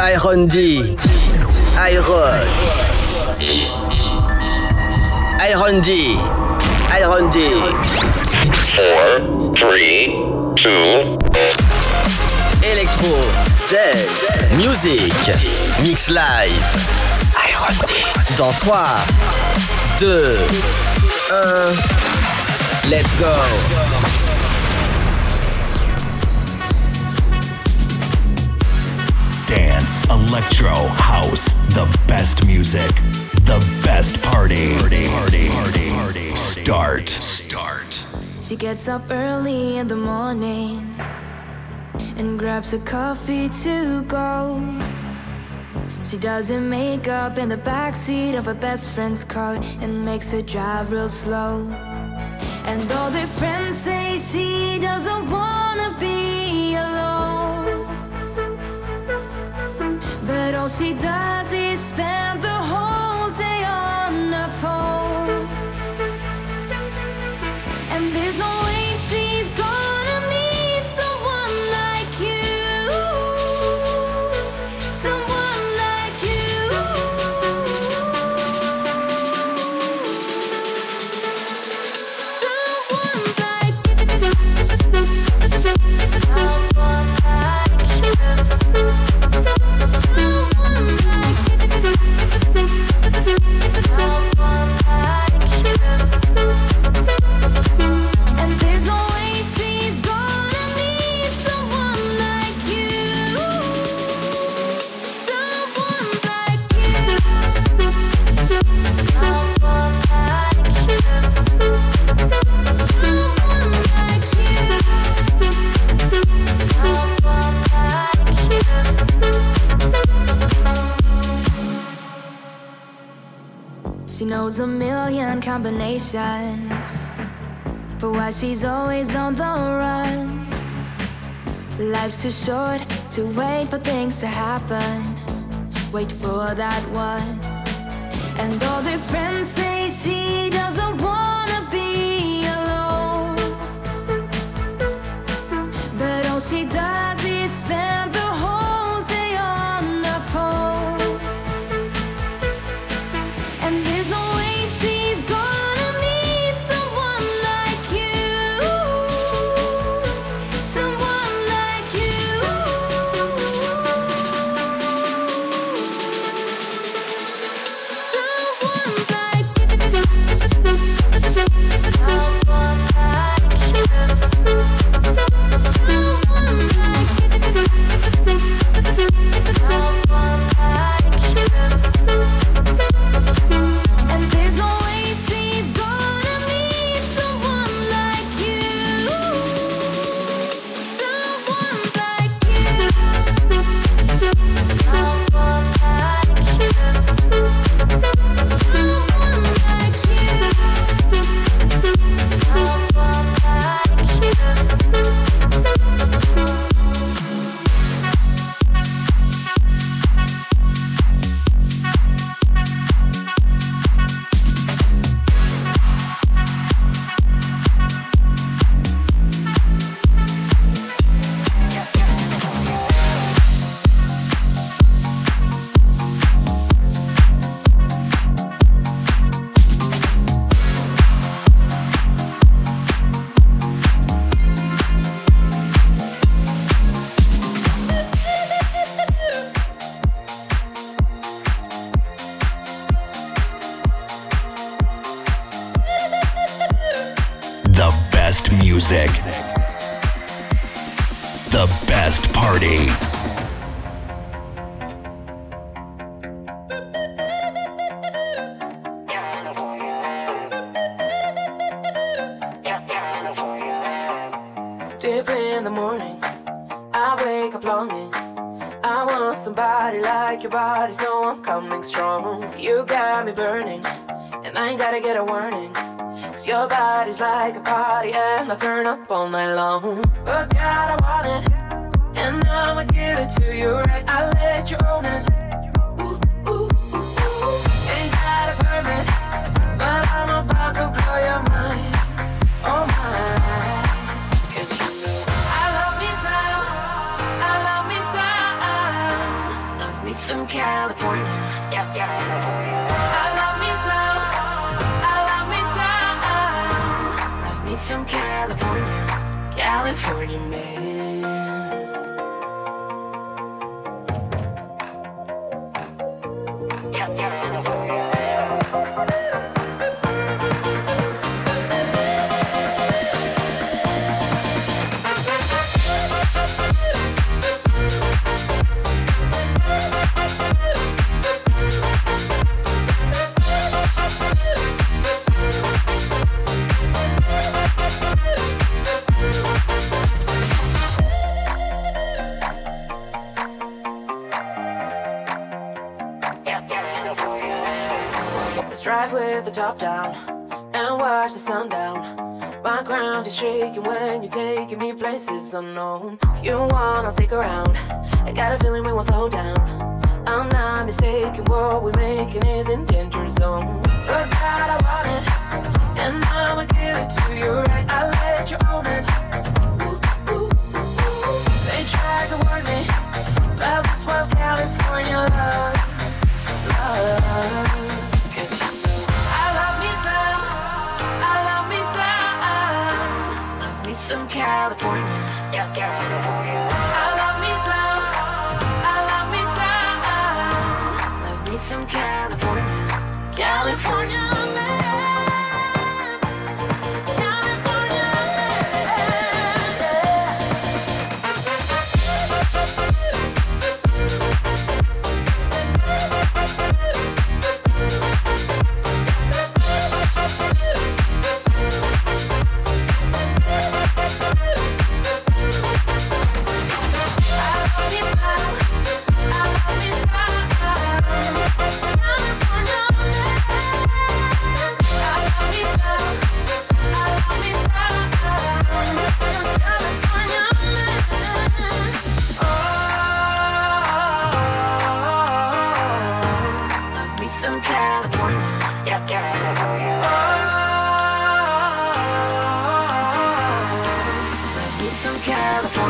Iron D. Iron. Iron D. Iron D. Four, three, two. Electro. Dead. Music. Mix live. Iron D. Dans 3, 2, 1. Let's go. Dance, electro, house, the best music, the best party. Party, party, party, party. Start. Start. She gets up early in the morning and grabs a coffee to go. She does her makeup in the backseat of her best friend's car and makes her drive real slow. And all their friends say she doesn't wanna be knows a million combinations. But why she's always on the run? Life's too short to wait for things to happen. Wait for that one. And all their friends say she doesn't wanna be alone. But all she does Deep in the morning, I wake up longing. I want somebody like your body, so I'm coming strong. You got me burning, and I ain't gotta get a warning. Cause your body's like a party, and I turn up all night long. But God, I want it, and I'ma give it to you right. I let you own it. Ain't got a permit, but I'm about to blow your mind. sundown. My ground is shaking when you're taking me places unknown. You wanna stick around? I got a feeling we won't slow down. I'm not mistaken, what we're making is in danger zone. Good God, I want it, and I'ma give it to you right. I let you own it. They tried to warn me about this wild California love, love. California. California. California.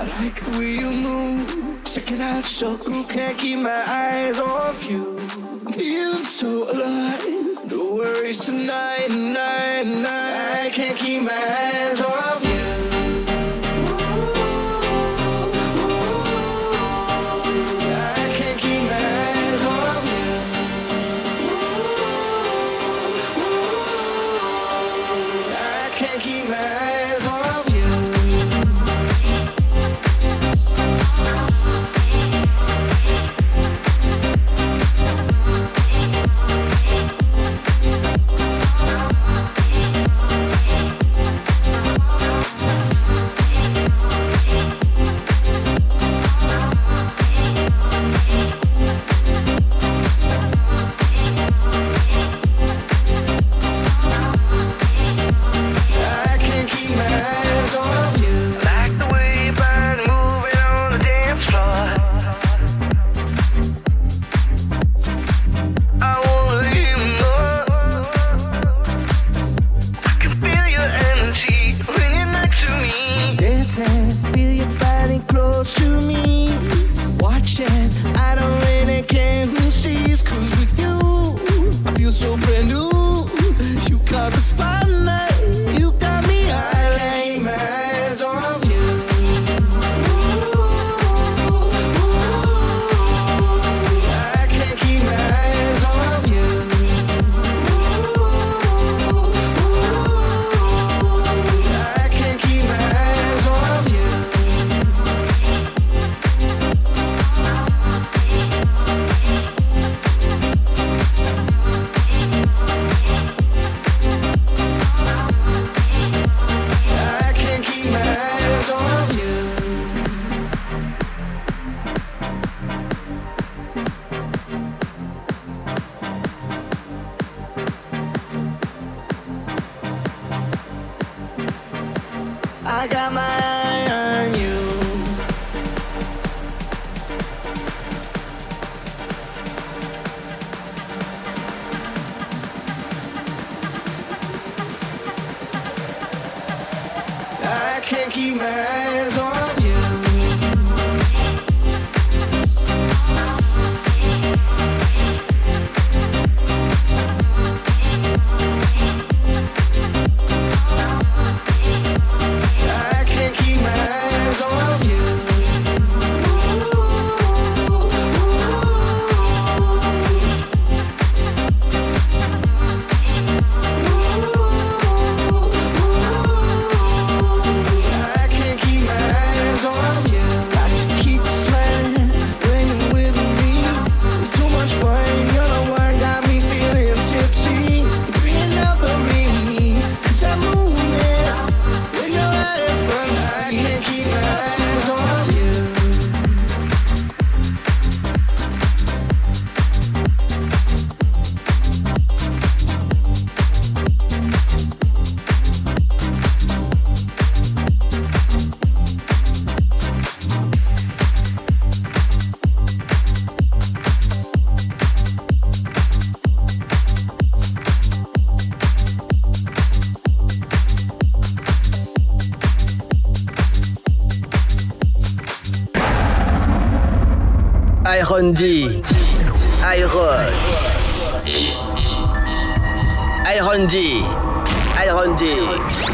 I like the way you move. Check it out, Shoku. Can't keep my eyes off you. Feeling so alive. No worries tonight, night, night. I can't keep my eyes off. D. Iron. Iron D. Iron D.